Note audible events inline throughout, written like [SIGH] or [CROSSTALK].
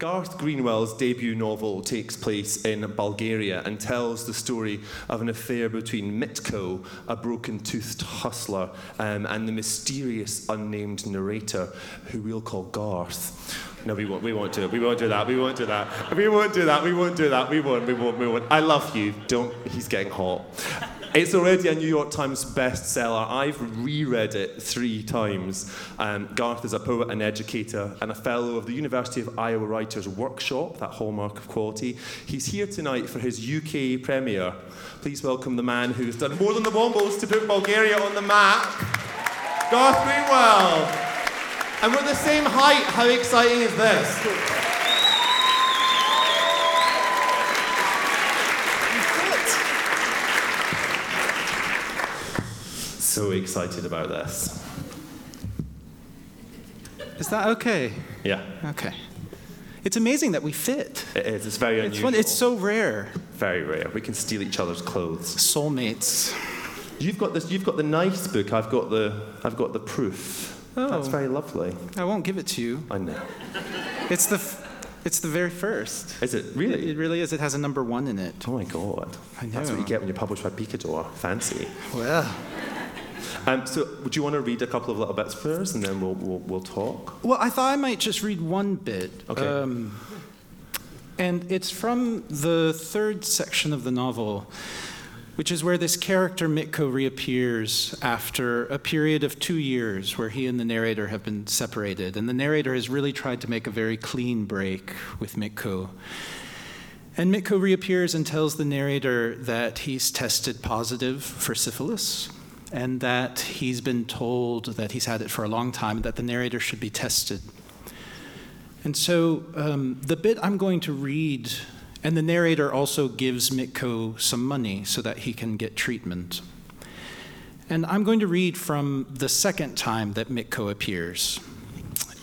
Garth Greenwell's debut novel takes place in Bulgaria and tells the story of an affair between Mitko, a broken toothed hustler, um, and the mysterious unnamed narrator, who we'll call Garth. No, we won't. We won't do it. We won't do that. We won't do that. We won't do that. We won't do that. We won't. We won't. We won't. I love you. Don't. He's getting hot. It's already a New York Times bestseller. I've reread it three times. Um, Garth is a poet and educator and a fellow of the University of Iowa Writers Workshop, that hallmark of quality. He's here tonight for his UK premiere. Please welcome the man who's done more than the Wombles to put Bulgaria on the map, Garth Greenwell. And we're the same height. How exciting is this? So excited about this. Is that okay? Yeah. Okay. It's amazing that we fit. It is. It's very It's, unusual. fun. it's so rare. very rare. We can steal each other's clothes. Soulmates. You've got this. You've got the nice book. I've got the. I've got the proof. Oh. That's very lovely. I won't give it to you. I know. It's the, f- it's the very first. Is it It, really? it really is. It has a number one in it. Oh my god. I know. That's what you get when you're published by Picador. Fancy. Well, Um, so, would you want to read a couple of little bits first, and then we'll we'll, we'll talk? well, I thought I might just read one bit. Okay. Um, and it's from the third section of the novel, which is where this character Mitko reappears after a period of two years where he and the narrator have been separated. And the narrator has really tried to make a very clean break with Mitko. And Mitko reappears and tells the narrator that he's tested positive for syphilis and that he's been told that he's had it for a long time that the narrator should be tested. And so um, the bit I'm going to read, and the narrator also gives Mitko some money so that he can get treatment. And I'm going to read from the second time that Mitko appears.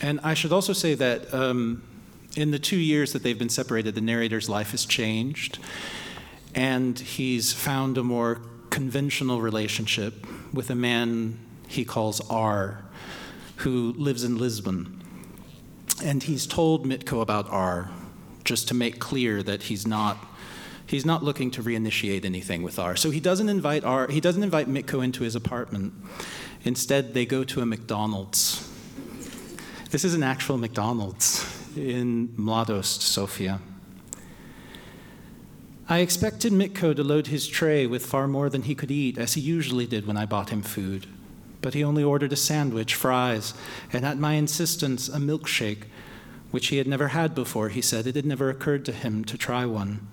And I should also say that um, in the two years that they've been separated, the narrator's life has changed, and he's found a more conventional relationship with a man he calls R, who lives in Lisbon. And he's told Mitko about R, just to make clear that he's not he's not looking to reinitiate anything with R. So he doesn't invite R. He doesn't invite Mitko into his apartment. Instead, they go to a McDonald's. This is an actual McDonald's in Mladost, Sofia. I expected Mitko to load his tray with far more than he could eat, as he usually did when I bought him food. But he only ordered a sandwich, fries, and at my insistence, a milkshake, which he had never had before. He said it had never occurred to him to try one.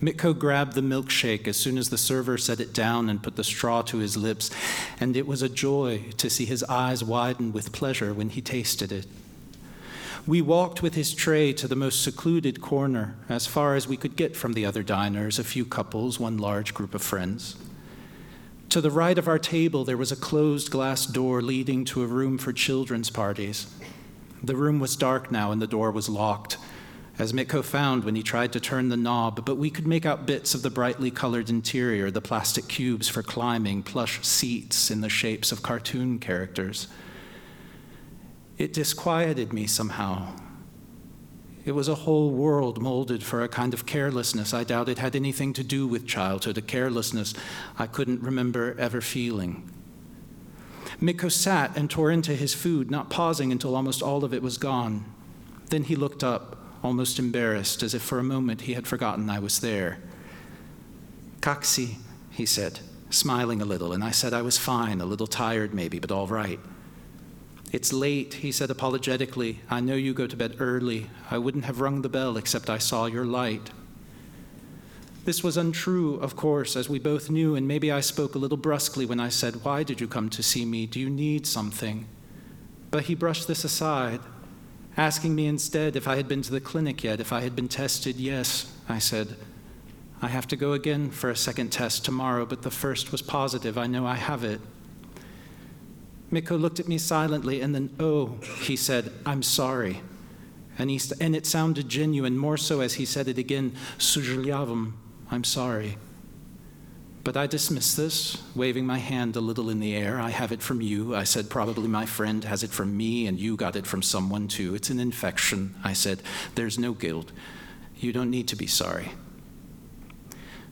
Mitko grabbed the milkshake as soon as the server set it down and put the straw to his lips, and it was a joy to see his eyes widen with pleasure when he tasted it. We walked with his tray to the most secluded corner, as far as we could get from the other diners, a few couples, one large group of friends. To the right of our table, there was a closed glass door leading to a room for children's parties. The room was dark now, and the door was locked, as Mitko found when he tried to turn the knob, but we could make out bits of the brightly colored interior, the plastic cubes for climbing, plush seats in the shapes of cartoon characters. It disquieted me somehow. It was a whole world molded for a kind of carelessness I doubt it had anything to do with childhood, a carelessness I couldn't remember ever feeling. Mitko sat and tore into his food, not pausing until almost all of it was gone. Then he looked up, almost embarrassed, as if for a moment he had forgotten I was there. Kaksi, he said, smiling a little, and I said I was fine, a little tired maybe, but all right. It's late, he said apologetically. I know you go to bed early. I wouldn't have rung the bell except I saw your light. This was untrue, of course, as we both knew, and maybe I spoke a little brusquely when I said, Why did you come to see me? Do you need something? But he brushed this aside, asking me instead if I had been to the clinic yet, if I had been tested. Yes, I said. I have to go again for a second test tomorrow, but the first was positive. I know I have it. Mitko looked at me silently, and then, oh, he said, I'm sorry. And, he, and it sounded genuine, more so as he said it again, Sujulyavam, I'm sorry. But I dismiss this, waving my hand a little in the air. I have it from you. I said, probably my friend has it from me, and you got it from someone too. It's an infection. I said, there's no guilt. You don't need to be sorry.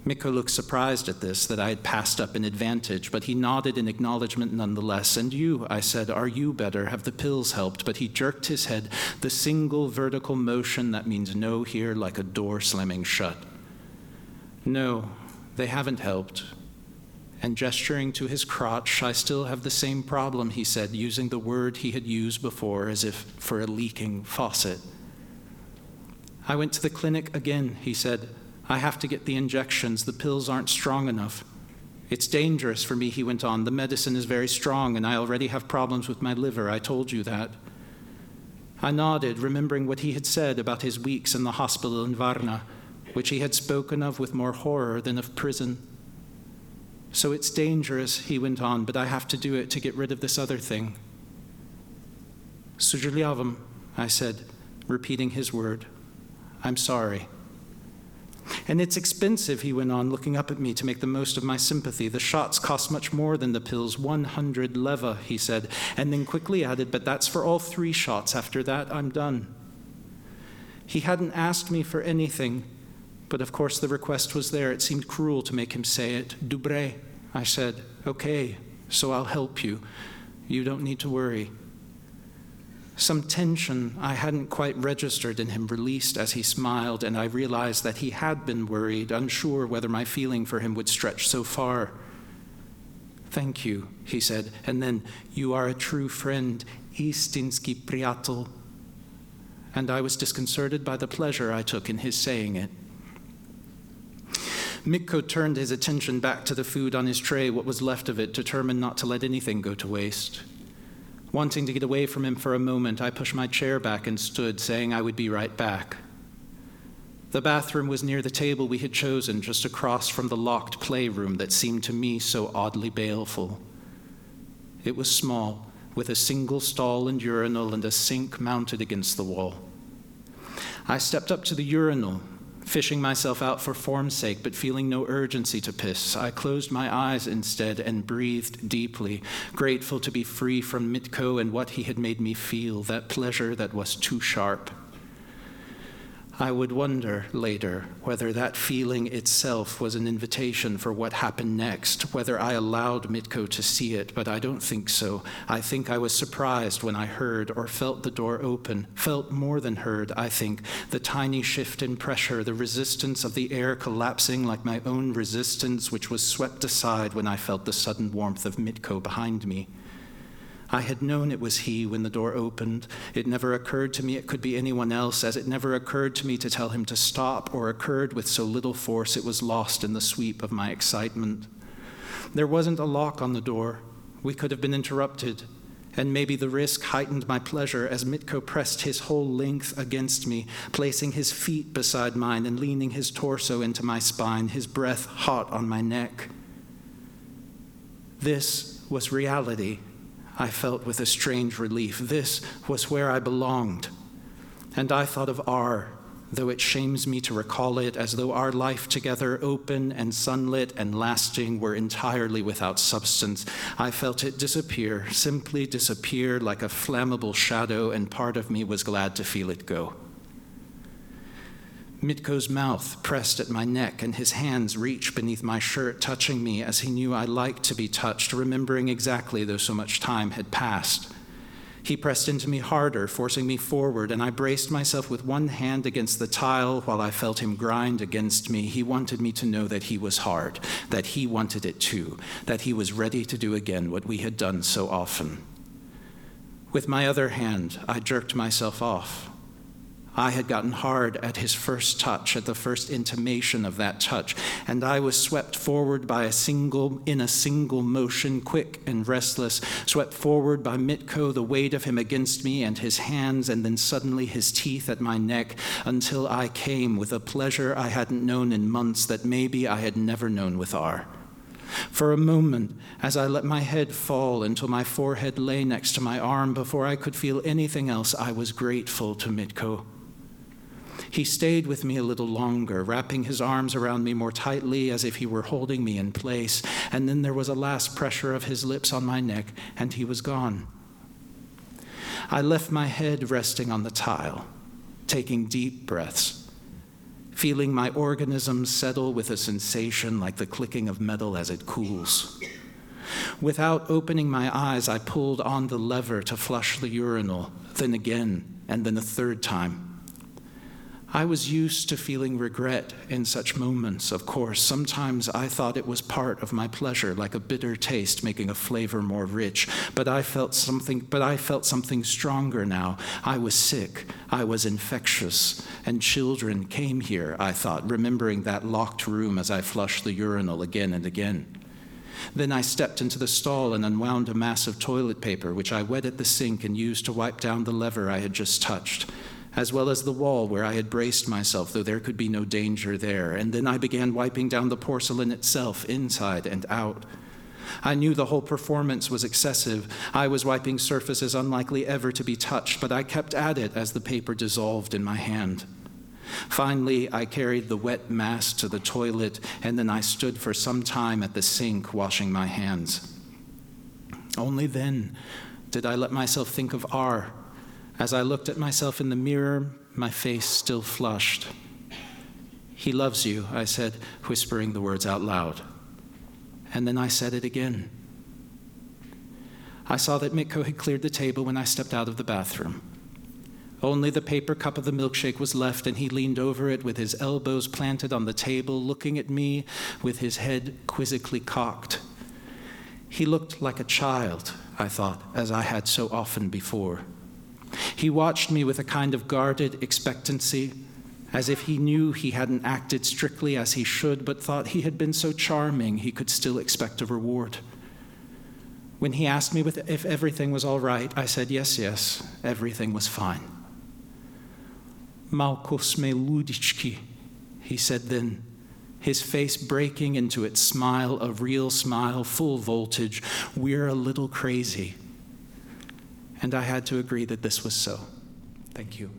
Mitko looked surprised at this, that I had passed up an advantage, but he nodded in acknowledgement nonetheless. And you, I said, are you better? Have the pills helped? But he jerked his head, the single vertical motion that means no here, like a door slamming shut. No, they haven't helped. And gesturing to his crotch, I still have the same problem, he said, using the word he had used before as if for a leaking faucet. I went to the clinic again, he said. I have to get the injections. The pills aren't strong enough. It's dangerous for me, he went on. The medicine is very strong, and I already have problems with my liver. I told you that. I nodded, remembering what he had said about his weeks in the hospital in Varna which he had spoken of with more horror than of prison. So it's dangerous, he went on, but I have to do it to get rid of this other thing. Sujulyavam, I said, repeating his word. I'm sorry. And it's expensive, he went on, looking up at me to make the most of my sympathy. The shots cost much more than the pills, 100 leva, he said, and then quickly added, but that's for all three shots. After that, I'm done. He hadn't asked me for anything, but of course, the request was there. It seemed cruel to make him say it. Dubre, I said, okay, so I'll help you. You don't need to worry. Some tension I hadn't quite registered in him released as he smiled, and I realized that he had been worried, unsure whether my feeling for him would stretch so far. Thank you, he said, and then, You are a true friend, Istinsky Priatel. And I was disconcerted by the pleasure I took in his saying it. Mitko turned his attention back to the food on his tray, what was left of it, determined not to let anything go to waste. Wanting to get away from him for a moment, I pushed my chair back and stood, saying I would be right back. The bathroom was near the table we had chosen, just across from the locked playroom that seemed to me so oddly baleful. It was small, with a single stall and urinal and a sink mounted against the wall. I stepped up to the urinal, fishing myself out for form's sake, but feeling no urgency to piss. I closed my eyes instead and breathed deeply, grateful to be free from Mitko and what he had made me feel, that pleasure that was too sharp. I would wonder later whether that feeling itself was an invitation for what happened next, whether I allowed Mitko to see it, but I don't think so. I think I was surprised when I heard or felt the door open, felt more than heard, I think, the tiny shift in pressure, the resistance of the air collapsing like my own resistance, which was swept aside when I felt the sudden warmth of Mitko behind me. I had known it was he when the door opened. It never occurred to me it could be anyone else, as it never occurred to me to tell him to stop, or occurred with so little force it was lost in the sweep of my excitement. There wasn't a lock on the door. We could have been interrupted, and maybe the risk heightened my pleasure as Mitko pressed his whole length against me, placing his feet beside mine and leaning his torso into my spine, his breath hot on my neck. This was reality I felt with a strange relief. This was where I belonged. And I thought of R, though it shames me to recall it, as though our life together, open and sunlit and lasting, were entirely without substance. I felt it disappear, simply disappear like a flammable shadow, and part of me was glad to feel it go. Mitko's mouth pressed at my neck, and his hands reached beneath my shirt, touching me as he knew I liked to be touched, remembering exactly, though so much time had passed. He pressed into me harder, forcing me forward, and I braced myself with one hand against the tile while I felt him grind against me. He wanted me to know that he was hard, that he wanted it too, that he was ready to do again what we had done so often. With my other hand, I jerked myself off. I had gotten hard at his first touch, at the first intimation of that touch, and I was swept forward by a single, in a single motion, quick and restless, swept forward by Mitko, the weight of him against me, and his hands, and then suddenly his teeth at my neck, until I came with a pleasure I hadn't known in months that maybe I had never known with R. For a moment, as I let my head fall until my forehead lay next to my arm before I could feel anything else, I was grateful to Mitko. He stayed with me a little longer, wrapping his arms around me more tightly as if he were holding me in place, and then there was a last pressure of his lips on my neck, and he was gone. I left my head resting on the tile, taking deep breaths, feeling my organism settle with a sensation like the clicking of metal as it cools. Without opening my eyes, I pulled on the lever to flush the urinal, then again, and then a third time. I was used to feeling regret in such moments, of course. Sometimes I thought it was part of my pleasure, like a bitter taste making a flavor more rich. But I felt something but I felt something stronger now. I was sick. I was infectious. And children came here, I thought, remembering that locked room as I flushed the urinal again and again. Then I stepped into the stall and unwound a mass of toilet paper, which I wet at the sink and used to wipe down the lever I had just touched as well as the wall where I had braced myself, though there could be no danger there. And then I began wiping down the porcelain itself, inside and out. I knew the whole performance was excessive. I was wiping surfaces unlikely ever to be touched, but I kept at it as the paper dissolved in my hand. Finally, I carried the wet mass to the toilet, and then I stood for some time at the sink washing my hands. Only then did I let myself think of R as I looked at myself in the mirror, my face still flushed. He loves you, I said, whispering the words out loud. And then I said it again. I saw that Mitko had cleared the table when I stepped out of the bathroom. Only the paper cup of the milkshake was left, and he leaned over it with his elbows planted on the table, looking at me with his head quizzically cocked. He looked like a child, I thought, as I had so often before. He watched me with a kind of guarded expectancy, as if he knew he hadn't acted strictly as he should, but thought he had been so charming he could still expect a reward. When he asked me if everything was all right, I said, Yes, yes, everything was fine. Malkos me ludichki, he said then, his face breaking into its smile, a real smile, full voltage. We're a little crazy and I had to agree that this was so. Thank you.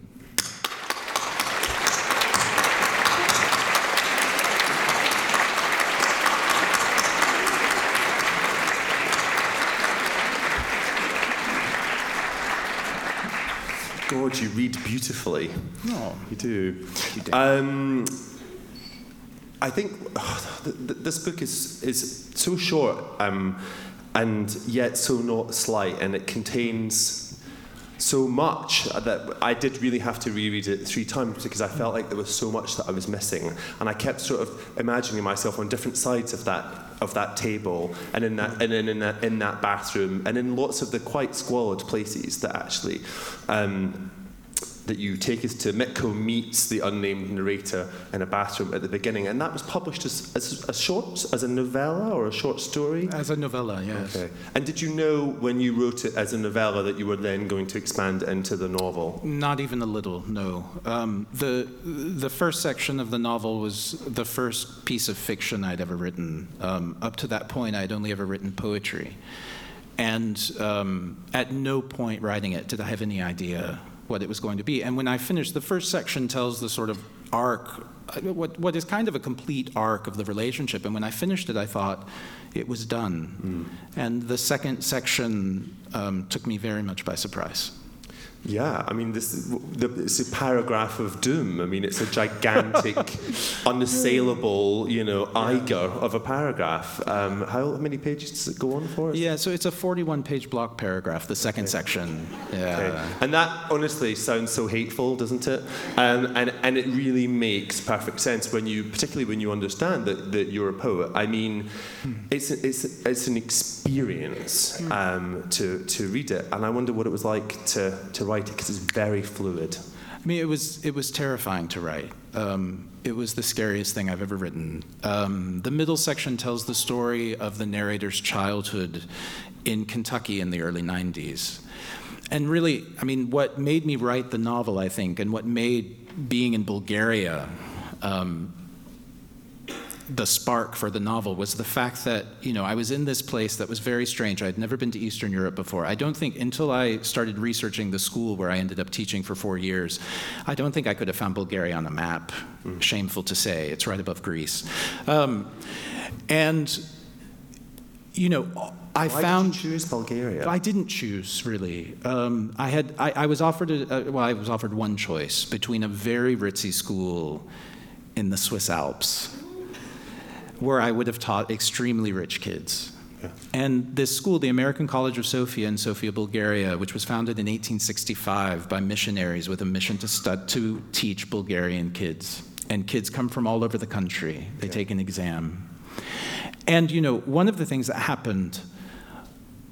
God, you read beautifully. Oh, you do. You do. Um, I think oh, [SIGHS] th- th- this book is is so short. Um, and yet so not slight, and it contains so much that I did really have to reread it three times because I felt like there was so much that I was missing, and I kept sort of imagining myself on different sides of that of that table, and in that and in, in that in that bathroom, and in lots of the quite squalid places that actually. Um, that you take us to Mitko meets the unnamed narrator in a bathroom at the beginning, and that was published as, as a short, as a novella or a short story. As a novella, yes. Okay. And did you know when you wrote it as a novella that you were then going to expand into the novel? Not even a little, no. Um, the the first section of the novel was the first piece of fiction I'd ever written. Um, up to that point, I'd only ever written poetry. And um, at no point writing it did I have any idea what it was going to be. And when I finished, the first section tells the sort of arc, uh, what, what is kind of a complete arc of the relationship. And when I finished it, I thought it was done. Mm. And the second section um, took me very much by surprise. Yeah, I mean, this the, it's a paragraph of doom. I mean, it's a gigantic, [LAUGHS] unassailable, you know, Eiger of a paragraph. Um, how many pages does it go on for? Yeah, so it's a 41-page block paragraph, the second okay. section. Yeah, okay. and that honestly sounds so hateful, doesn't it? Um, and and it really makes perfect sense when you, particularly when you understand that, that you're a poet. I mean, hmm. it's it's it's an experience hmm. um, to to read it, and I wonder what it was like to to write it because it's very fluid. I mean, it was it was terrifying to write. Um, it was the scariest thing I've ever written. Um, the middle section tells the story of the narrator's childhood in Kentucky in the early '90s, and really, I mean, what made me write the novel, I think, and what made being in Bulgaria um, the spark for the novel was the fact that you know I was in this place that was very strange. I had never been to Eastern Europe before. I don't think until I started researching the school where I ended up teaching for four years, I don't think I could have found Bulgaria on a map. Mm. Shameful to say, it's right above Greece, um, and you know. I Why found did you choose Bulgaria. I didn't choose really. Um, I had I, I, was offered a, well, I was offered one choice between a very ritzy school in the Swiss Alps where I would have taught extremely rich kids. Yeah. And this school, the American College of Sofia in Sofia, Bulgaria, which was founded in 1865 by missionaries with a mission to, stud- to teach Bulgarian kids. And kids come from all over the country. They yeah. take an exam. And, you know, one of the things that happened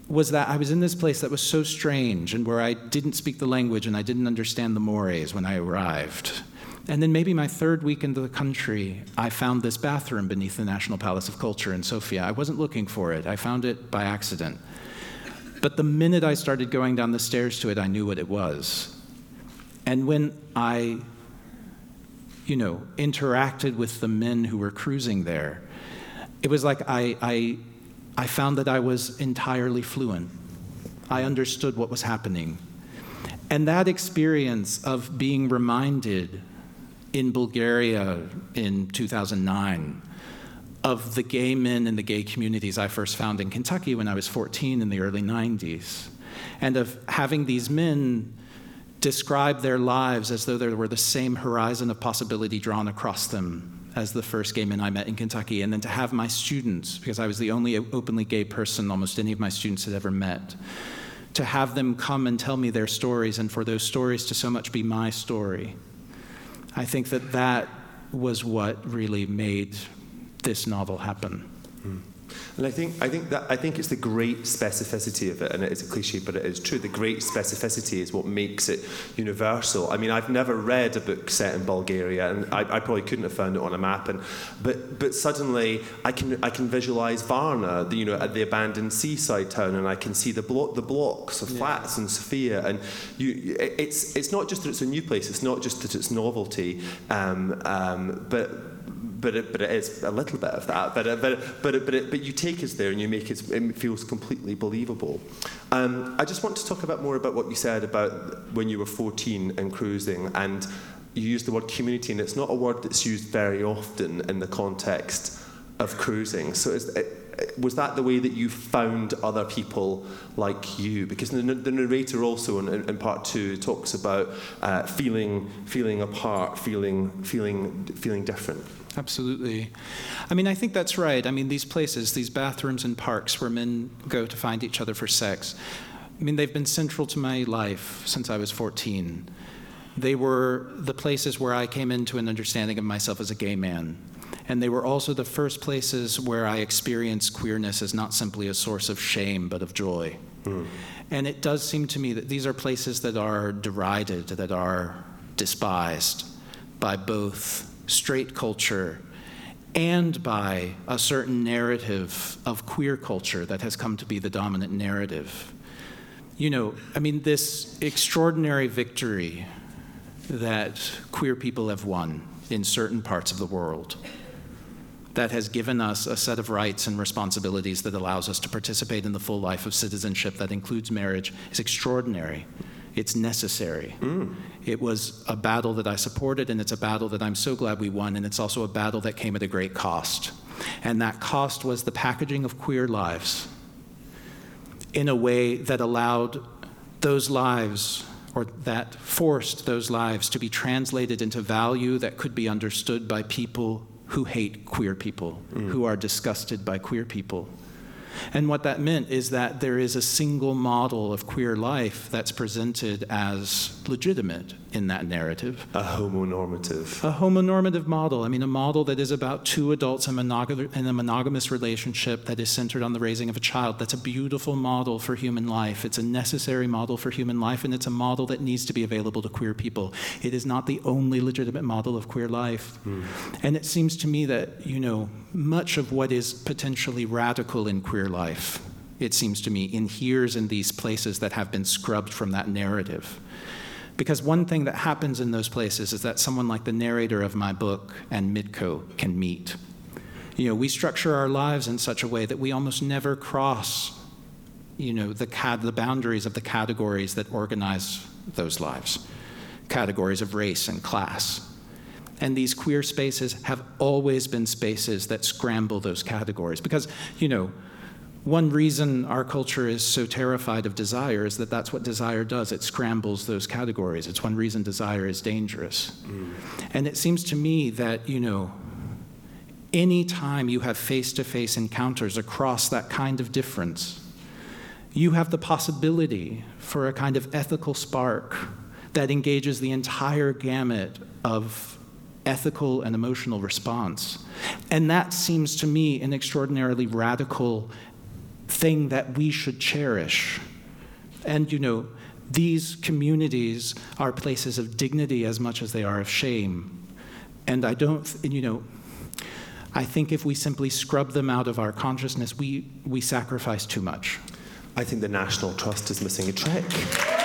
was that I was in this place that was so strange and where I didn't speak the language and I didn't understand the mores when I arrived. And then maybe my third week into the country, I found this bathroom beneath the National Palace of Culture in Sofia. I wasn't looking for it, I found it by accident. But the minute I started going down the stairs to it, I knew what it was. And when I, you know, interacted with the men who were cruising there, it was like I, I, I found that I was entirely fluent. I understood what was happening. And that experience of being reminded in Bulgaria in 2009 of the gay men and the gay communities I first found in Kentucky when I was 14 in the early 90s, and of having these men describe their lives as though there were the same horizon of possibility drawn across them as the first gay men I met in Kentucky, and then to have my students, because I was the only openly gay person almost any of my students had ever met, to have them come and tell me their stories, and for those stories to so much be my story I think that that was what really made this novel happen. And I think, I think that I think it's the great specificity of it, and it is a cliche, but it is true. The great specificity is what makes it universal. I mean, I've never read a book set in Bulgaria, and I, I probably couldn't have found it on a map. And but but suddenly I can I can visualize Varna, the, you know, at the abandoned seaside town, and I can see the block the blocks of flats yeah. in Sofia, and you it's it's not just that it's a new place. It's not just that it's novelty, um, um, but but it, but it is a little bit of that. But but but but it, but you take us there and you make it, it feels completely believable. Um, I just want to talk a bit more about what you said about when you were 14 and cruising, and you used the word community, and it's not a word that's used very often in the context of cruising. So is, was that the way that you found other people like you? Because the, the narrator also in, in, part two talks about uh, feeling feeling apart, feeling feeling feeling different. Absolutely. I mean, I think that's right. I mean, these places, these bathrooms and parks where men go to find each other for sex, I mean, they've been central to my life since I was 14. They were the places where I came into an understanding of myself as a gay man. And they were also the first places where I experienced queerness as not simply a source of shame, but of joy. Mm. And it does seem to me that these are places that are derided, that are despised by both straight culture and by a certain narrative of queer culture that has come to be the dominant narrative. You know, I mean, this extraordinary victory that queer people have won in certain parts of the world that has given us a set of rights and responsibilities that allows us to participate in the full life of citizenship that includes marriage is extraordinary. It's necessary. Mm. It was a battle that I supported, and it's a battle that I'm so glad we won, and it's also a battle that came at a great cost. And that cost was the packaging of queer lives in a way that allowed those lives or that forced those lives to be translated into value that could be understood by people who hate queer people, mm. who are disgusted by queer people. And what that meant is that there is a single model of queer life that's presented as legitimate in that narrative. A homonormative. A homonormative model. I mean, a model that is about two adults in, monog- in a monogamous relationship that is centered on the raising of a child. That's a beautiful model for human life. It's a necessary model for human life, and it's a model that needs to be available to queer people. It is not the only legitimate model of queer life. Mm. And it seems to me that, you know, much of what is potentially radical in queer life, it seems to me, inheres in these places that have been scrubbed from that narrative. Because one thing that happens in those places is that someone like the narrator of my book and Mitko can meet. You know, we structure our lives in such a way that we almost never cross, you know, the, the boundaries of the categories that organize those lives, categories of race and class. And these queer spaces have always been spaces that scramble those categories. Because, you know, one reason our culture is so terrified of desire is that that's what desire does. It scrambles those categories. It's one reason desire is dangerous. Mm. And it seems to me that, you know, any time you have face to face encounters across that kind of difference, you have the possibility for a kind of ethical spark that engages the entire gamut of ethical and emotional response. And that seems to me an extraordinarily radical thing that we should cherish. And, you know, these communities are places of dignity as much as they are of shame. And I don't, and, you know, I think if we simply scrub them out of our consciousness, we, we sacrifice too much. I think the National Trust is missing a trick.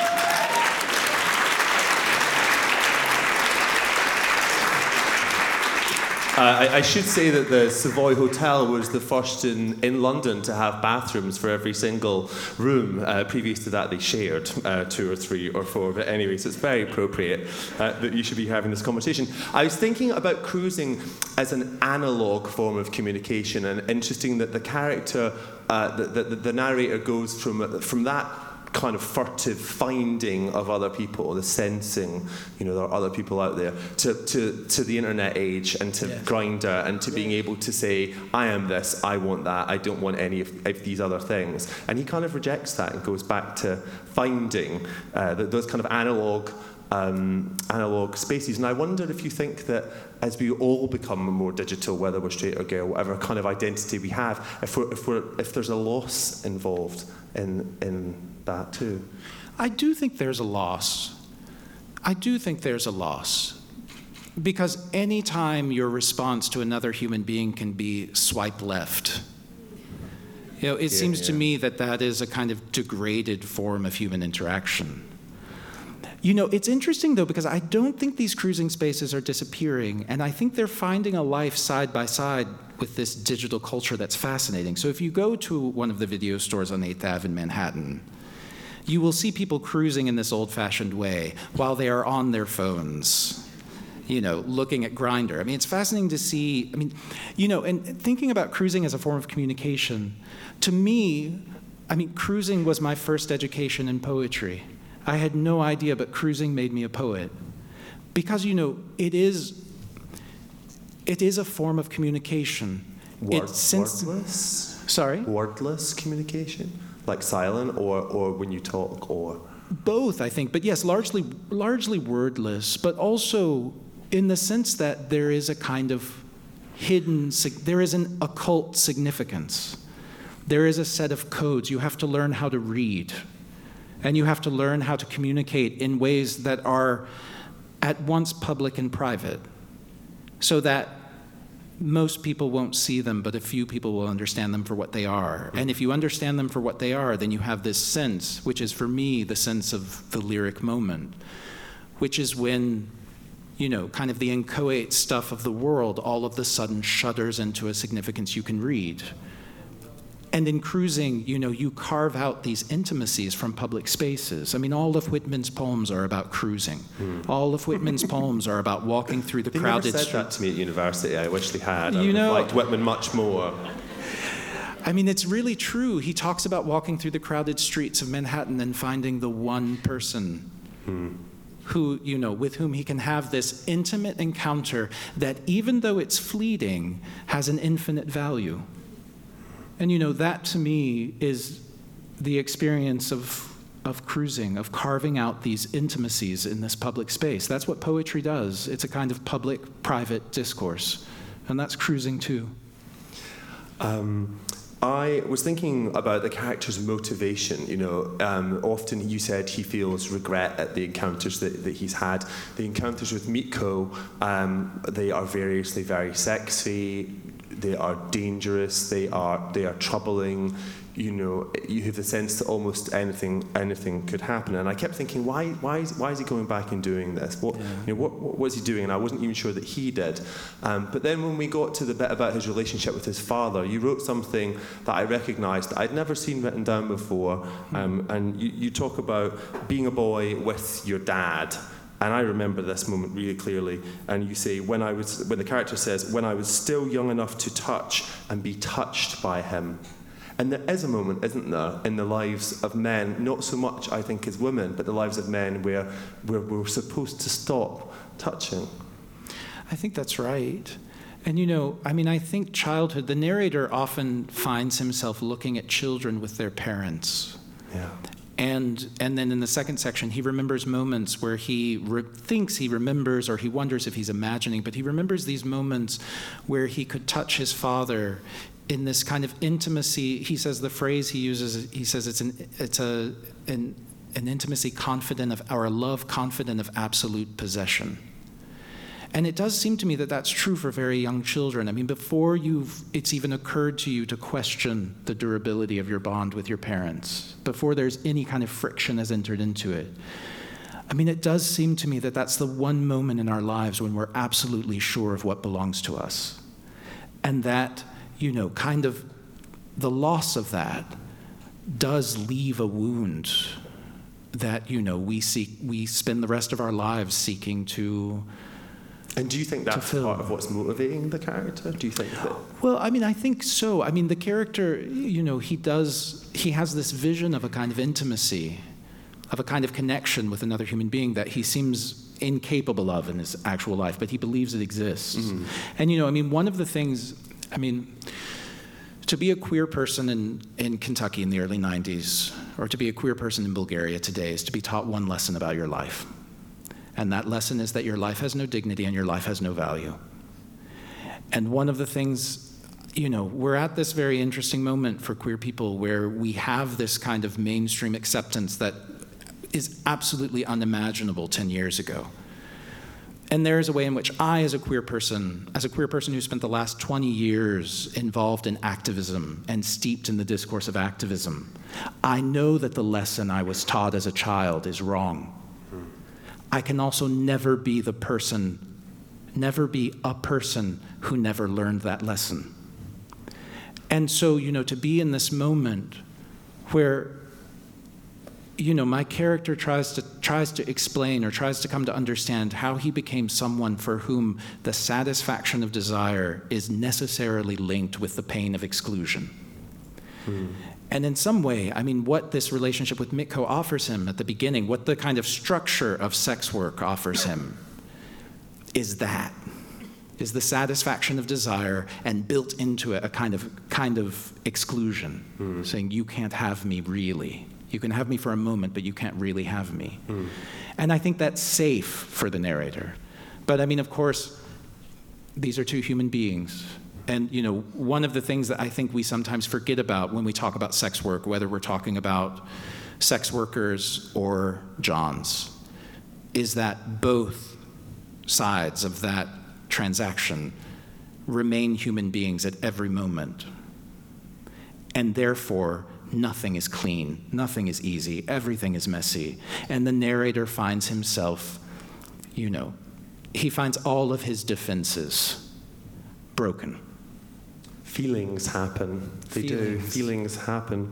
Uh, I, I, should say that the Savoy Hotel was the first in, in London to have bathrooms for every single room. Uh, previous to that, they shared uh, two or three or four. But anyway, so it's very appropriate uh, that you should be having this conversation. I was thinking about cruising as an analog form of communication, and interesting that the character, uh, the, the, the narrator goes from, from that kind of furtive finding of other people, the sensing, you know, there are other people out there, to, to, to the internet age and to yes. Grindr and to yeah. being able to say, I am this, I want that, I don't want any of, of these other things. And he kind of rejects that and goes back to finding uh, those kind of analog. Um, analog spaces. And I wonder if you think that as we all become more digital, whether we're straight or gay, or whatever kind of identity we have, if, we're, if, we're, if there's a loss involved in, in that too. I do think there's a loss. I do think there's a loss. Because anytime your response to another human being can be swipe left, you know, it yeah, seems yeah. to me that that is a kind of degraded form of human interaction. You know, it's interesting though, because I don't think these cruising spaces are disappearing, and I think they're finding a life side by side with this digital culture that's fascinating. So if you go to one of the video stores on 8th Ave in Manhattan, you will see people cruising in this old fashioned way while they are on their phones you know, looking at Grindr. I mean, it's fascinating to see. I mean, you know, and thinking about cruising as a form of communication, to me, I mean, cruising was my first education in poetry. I had no idea, but cruising made me a poet. Because, you know, it is, it is a form of communication. Word, since, wordless? Sorry? Wordless communication? Like silent or, or when you talk or? Both i think. But yes largely largely wordless but also in the sense that there is a kind of hidden there is an occult significance. There is a set of codes. You have to learn how to read and you have to learn how to communicate in ways that are at once public and private so that most people won't see them, but a few people will understand them for what they are. And if you understand them for what they are, then you have this sense, which is for me the sense of the lyric moment, which is when, you know, kind of the inchoate stuff of the world all of the sudden shudders into a significance you can read. And in cruising, you know, you carve out these intimacies from public spaces. I mean, all of Whitman's poems are about cruising. Mm. All of Whitman's poems are about walking through the they crowded streets. They never said that to me at university. I wish they had. I you know, liked Whitman much more. I mean, it's really true. He talks about walking through the crowded streets of Manhattan and finding the one person mm. who, you know, with whom he can have this intimate encounter that, even though it's fleeting, has an infinite value. And you know, that to me is the experience of, of cruising, of carving out these intimacies in this public space. That's what poetry does. It's a kind of public private discourse. And that's cruising too. Um, I was thinking about the character's motivation. You know, um, often you said he feels regret at the encounters that, that he's had. The encounters with Mitko, um, they are variously very sexy, they are dangerous, they are, they are troubling, you know, you have the sense that almost anything anything could happen. And I kept thinking, why why is, why is he going back and doing this? What yeah. you know, what, what was he doing? And I wasn't even sure that he did. Um, but then when we got to the bit about his relationship with his father, you wrote something that I recognised that I'd never seen written down before. Hmm. Um, and you, you talk about being a boy with your dad. And I remember this moment really clearly. And you say, when I was, when the character says, when I was still young enough to touch and be touched by him. And there is a moment, isn't there, in the lives of men, not so much, I think, as women, but the lives of men where we're, we're supposed to stop touching. I think that's right. And you know, I mean, I think childhood, the narrator often finds himself looking at children with their parents. Yeah. And, and then in the second section, he remembers moments where he re- thinks he remembers or he wonders if he's imagining, but he remembers these moments where he could touch his father in this kind of intimacy. He says the phrase he uses, he says it's an, it's a, an, an intimacy confident of, our love confident of absolute possession. And it does seem to me that that's true for very young children. I mean, before you've, it's even occurred to you to question the durability of your bond with your parents, before there's any kind of friction has entered into it. I mean, it does seem to me that that's the one moment in our lives when we're absolutely sure of what belongs to us. And that you know, kind of the loss of that does leave a wound that, you know, we seek, we spend the rest of our lives seeking to. And do you think that's part of what's motivating the character? Do you think that? Well, I mean, I think so. I mean, the character, you know, he does, he has this vision of a kind of intimacy, of a kind of connection with another human being that he seems incapable of in his actual life, but he believes it exists. Mm-hmm. And, you know, I mean, one of the things I mean, to be a queer person in, in Kentucky in the early 90s, or to be a queer person in Bulgaria today, is to be taught one lesson about your life. And that lesson is that your life has no dignity and your life has no value. And one of the things, you know, we're at this very interesting moment for queer people where we have this kind of mainstream acceptance that is absolutely unimaginable 10 years ago. And there is a way in which I, as a queer person, as a queer person who spent the last 20 years involved in activism and steeped in the discourse of activism, I know that the lesson I was taught as a child is wrong. I can also never be the person, never be a person who never learned that lesson. And so, you know, to be in this moment where you know, my character tries to, tries to explain or tries to come to understand how he became someone for whom the satisfaction of desire is necessarily linked with the pain of exclusion. Hmm. And in some way, I mean, what this relationship with Mitko offers him at the beginning, what the kind of structure of sex work offers him, is that is the satisfaction of desire and built into it a kind of kind of exclusion, hmm. saying you can't have me really. You can have me for a moment, but you can't really have me. Mm. And I think that's safe for the narrator. But I mean, of course, these are two human beings. And you know, one of the things that I think we sometimes forget about when we talk about sex work, whether we're talking about sex workers or Johns, is that both sides of that transaction remain human beings at every moment. And therefore, nothing is clean, nothing is easy, everything is messy. And the narrator finds himself, you know, he finds all of his defenses broken. Feelings happen. They Feelings. do. Feelings happen.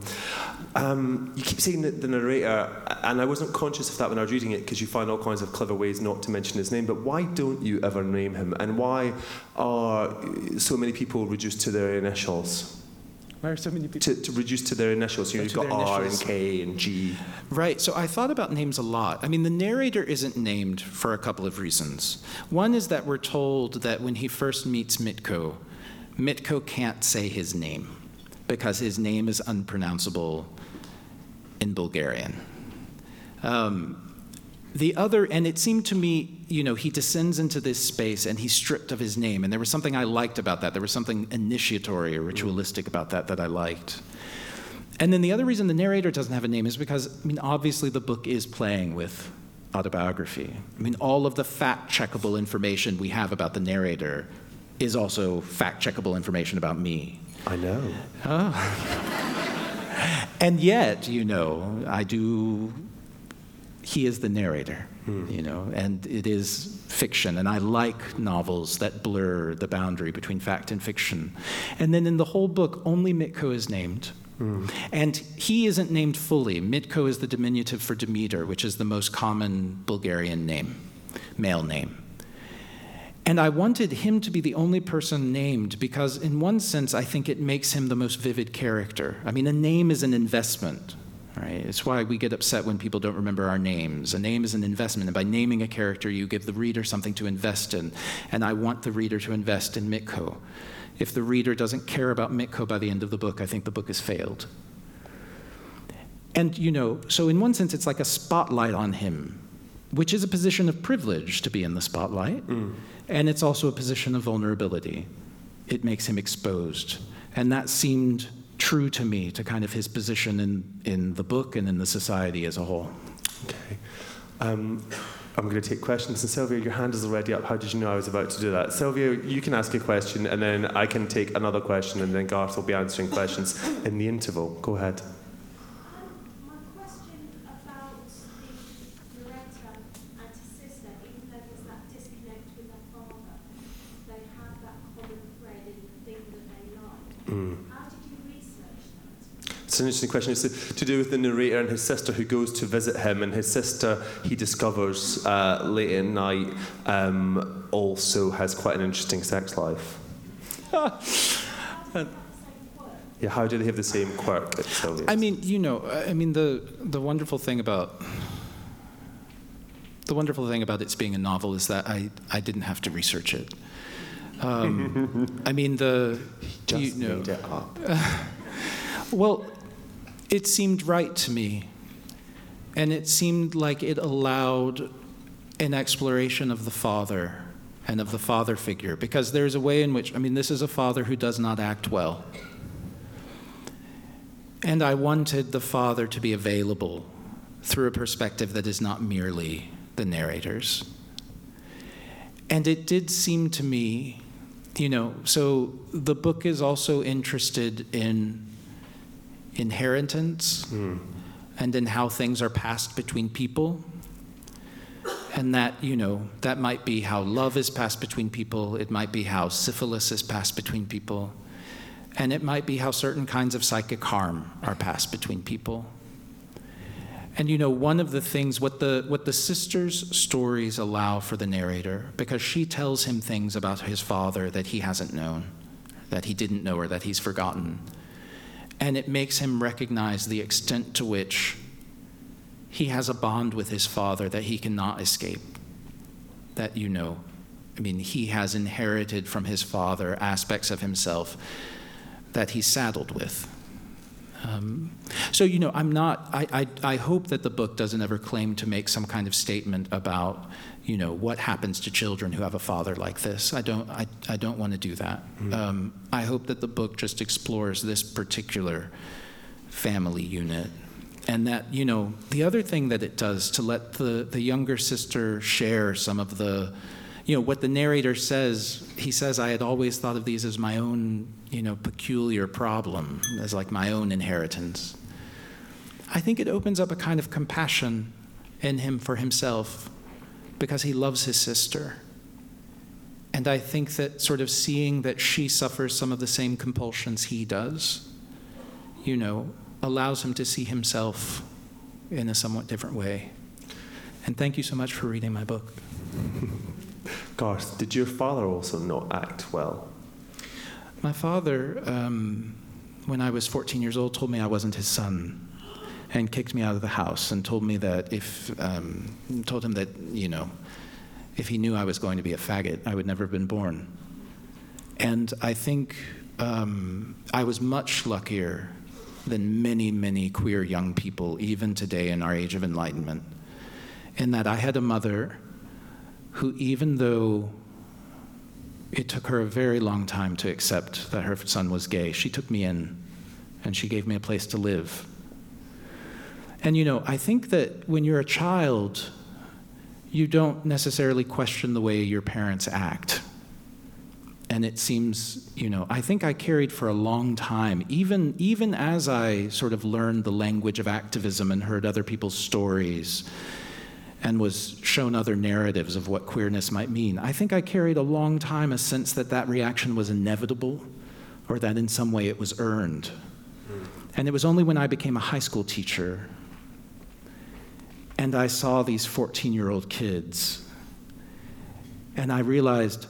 Um, you keep saying that the narrator, and I wasn't conscious of that when I was reading it because you find all kinds of clever ways not to mention his name, but why don't you ever name him? And why are so many people reduced to their initials? Why are so many people? To, to reduce to their initials. You you've got R and K and G. Right. So I thought about names a lot. I mean, the narrator isn't named for a couple of reasons. One is that we're told that when he first meets Mitko, Mitko can't say his name because his name is unpronounceable in Bulgarian. Um, the other, and it seemed to me, you know, he descends into this space and he's stripped of his name. And there was something I liked about that. There was something initiatory or ritualistic about that that I liked. And then the other reason the narrator doesn't have a name is because, I mean, obviously the book is playing with autobiography. I mean, all of the fact checkable information we have about the narrator is also fact checkable information about me. I know. Oh. [LAUGHS] And yet, you know, I do, he is the narrator, hmm. you know, and it is fiction. And I like novels that blur the boundary between fact and fiction. And then in the whole book, only Mitko is named. Hmm. And he isn't named fully. Mitko is the diminutive for Dimitar, which is the most common Bulgarian name, male name. And I wanted him to be the only person named because, in one sense, I think it makes him the most vivid character. I mean, a name is an investment, right? It's why we get upset when people don't remember our names. A name is an investment, and by naming a character, you give the reader something to invest in. And I want the reader to invest in Mitko. If the reader doesn't care about Mitko by the end of the book, I think the book has failed. And, you know, so in one sense, it's like a spotlight on him, which is a position of privilege to be in the spotlight. Mm. And it's also a position of vulnerability. It makes him exposed. And that seemed true to me to kind of his position in, in the book and in the society as a whole. Okay. Um, I'm going to take questions. And Sylvia, your hand is already up. How did you know I was about to do that? Sylvia, you can ask a question, and then I can take another question, and then Garth will be answering questions in the interval. Go ahead. My question about the Loretta and her sister, even though there's that disconnect with their father, they have that common thread in the thing that they like. How did you research that? It's an interesting question. It's to do with the narrator and his sister who goes to visit him, and his sister, he discovers uh, late at night, um, also has quite an interesting sex life. [LAUGHS] Yeah, how do they have the same quirk? I mean, you know, I mean the the wonderful thing about the wonderful thing about its being a novel is that I I didn't have to research it. Um, [LAUGHS] I mean the just you know, made it up. [LAUGHS] Well, it seemed right to me. And it seemed like it allowed an exploration of the father and of the father figure. Because there's a way in which, I mean, this is a father who does not act well. And I wanted the father to be available through a perspective that is not merely the narrator's. And it did seem to me, you know, so the book is also interested in inheritance hmm. and in how things are passed between people. And that, you know, that might be how love is passed between people, it might be how syphilis is passed between people, and it might be how certain kinds of psychic harm are passed between people. And you know, one of the things, what the, what the sisters' stories allow for the narrator, because she tells him things about his father that he hasn't known, that he didn't know, or that he's forgotten. And it makes him recognize the extent to which he has a bond with his father that he cannot escape. That, you know, I mean, he has inherited from his father aspects of himself that he's saddled with. Um, so, you know, I'm not, I, I, I hope that the book doesn't ever claim to make some kind of statement about, you know, what happens to children who have a father like this. I don't, I, I don't want to do that. Um, I hope that the book just explores this particular family unit. And that, you know, the other thing that it does to let the, the younger sister share some of the, you know, what the narrator says, he says, I had always thought of these as my own, you know, peculiar problem, as like my own inheritance. I think it opens up a kind of compassion in him for himself because he loves his sister. And I think that sort of seeing that she suffers some of the same compulsions he does, you know, allows him to see himself in a somewhat different way. And thank you so much for reading my book. [LAUGHS] Garth, did your father also not act well? My father, um, when I was 14 years old, told me I wasn't his son and kicked me out of the house and told me that if, um, told him that, you know, if he knew I was going to be a faggot, I would never have been born. And I think um, I was much luckier than many, many queer young people, even today in our age of enlightenment, in that I had a mother who, even though it took her a very long time to accept that her son was gay, she took me in and she gave me a place to live. And you know, I think that when you're a child, you don't necessarily question the way your parents act. and it seems, you know, I think I carried for a long time, even, even as I sort of learned the language of activism and heard other people's stories and was shown other narratives of what queerness might mean. I think I carried a long time a sense that that reaction was inevitable or that in some way it was earned. Hmm. And it was only when I became a high school teacher and I saw these 14 year old kids and I realized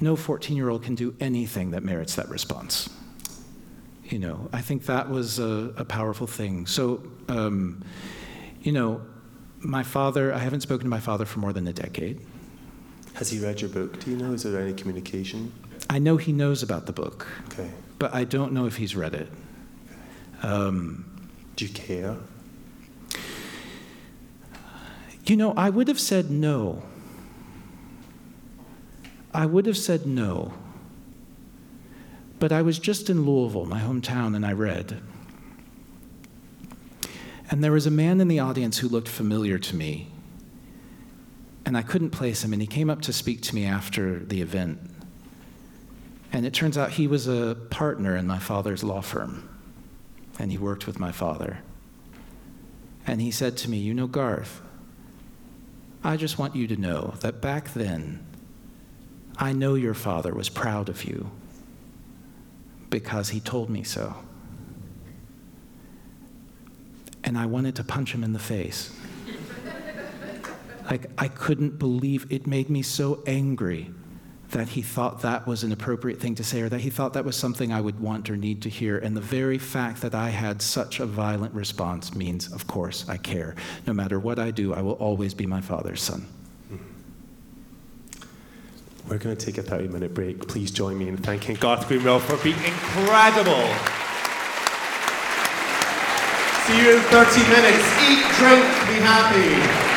no 14 year old can do anything that merits that response. You know, I think that was a, a powerful thing. So, um, you know, my father, I haven't spoken to my father for more than a decade. Has he read your book? Do you know? Is there any communication? I know he knows about the book, Okay. but I don't know if he's read it. Um, Do you care? You know, I would have said no. I would have said no. But I was just in Louisville, my hometown, and I read. And there was a man in the audience who looked familiar to me. And I couldn't place him, and he came up to speak to me after the event. And it turns out he was a partner in my father's law firm, and he worked with my father. And he said to me, You know, Garth, I just want you to know that back then, I know your father was proud of you because he told me so. And I wanted to punch him in the face. like, I couldn't believe it made me so angry that he thought that was an appropriate thing to say or that he thought that was something I would want or need to hear. And the very fact that I had such a violent response means, of course, I care. No matter what I do, I will always be my father's son. We're going to take a 30 minute break. Please join me in thanking Garth Greenwell for being incredible. See you in 30 minutes. Eat, drink, be happy.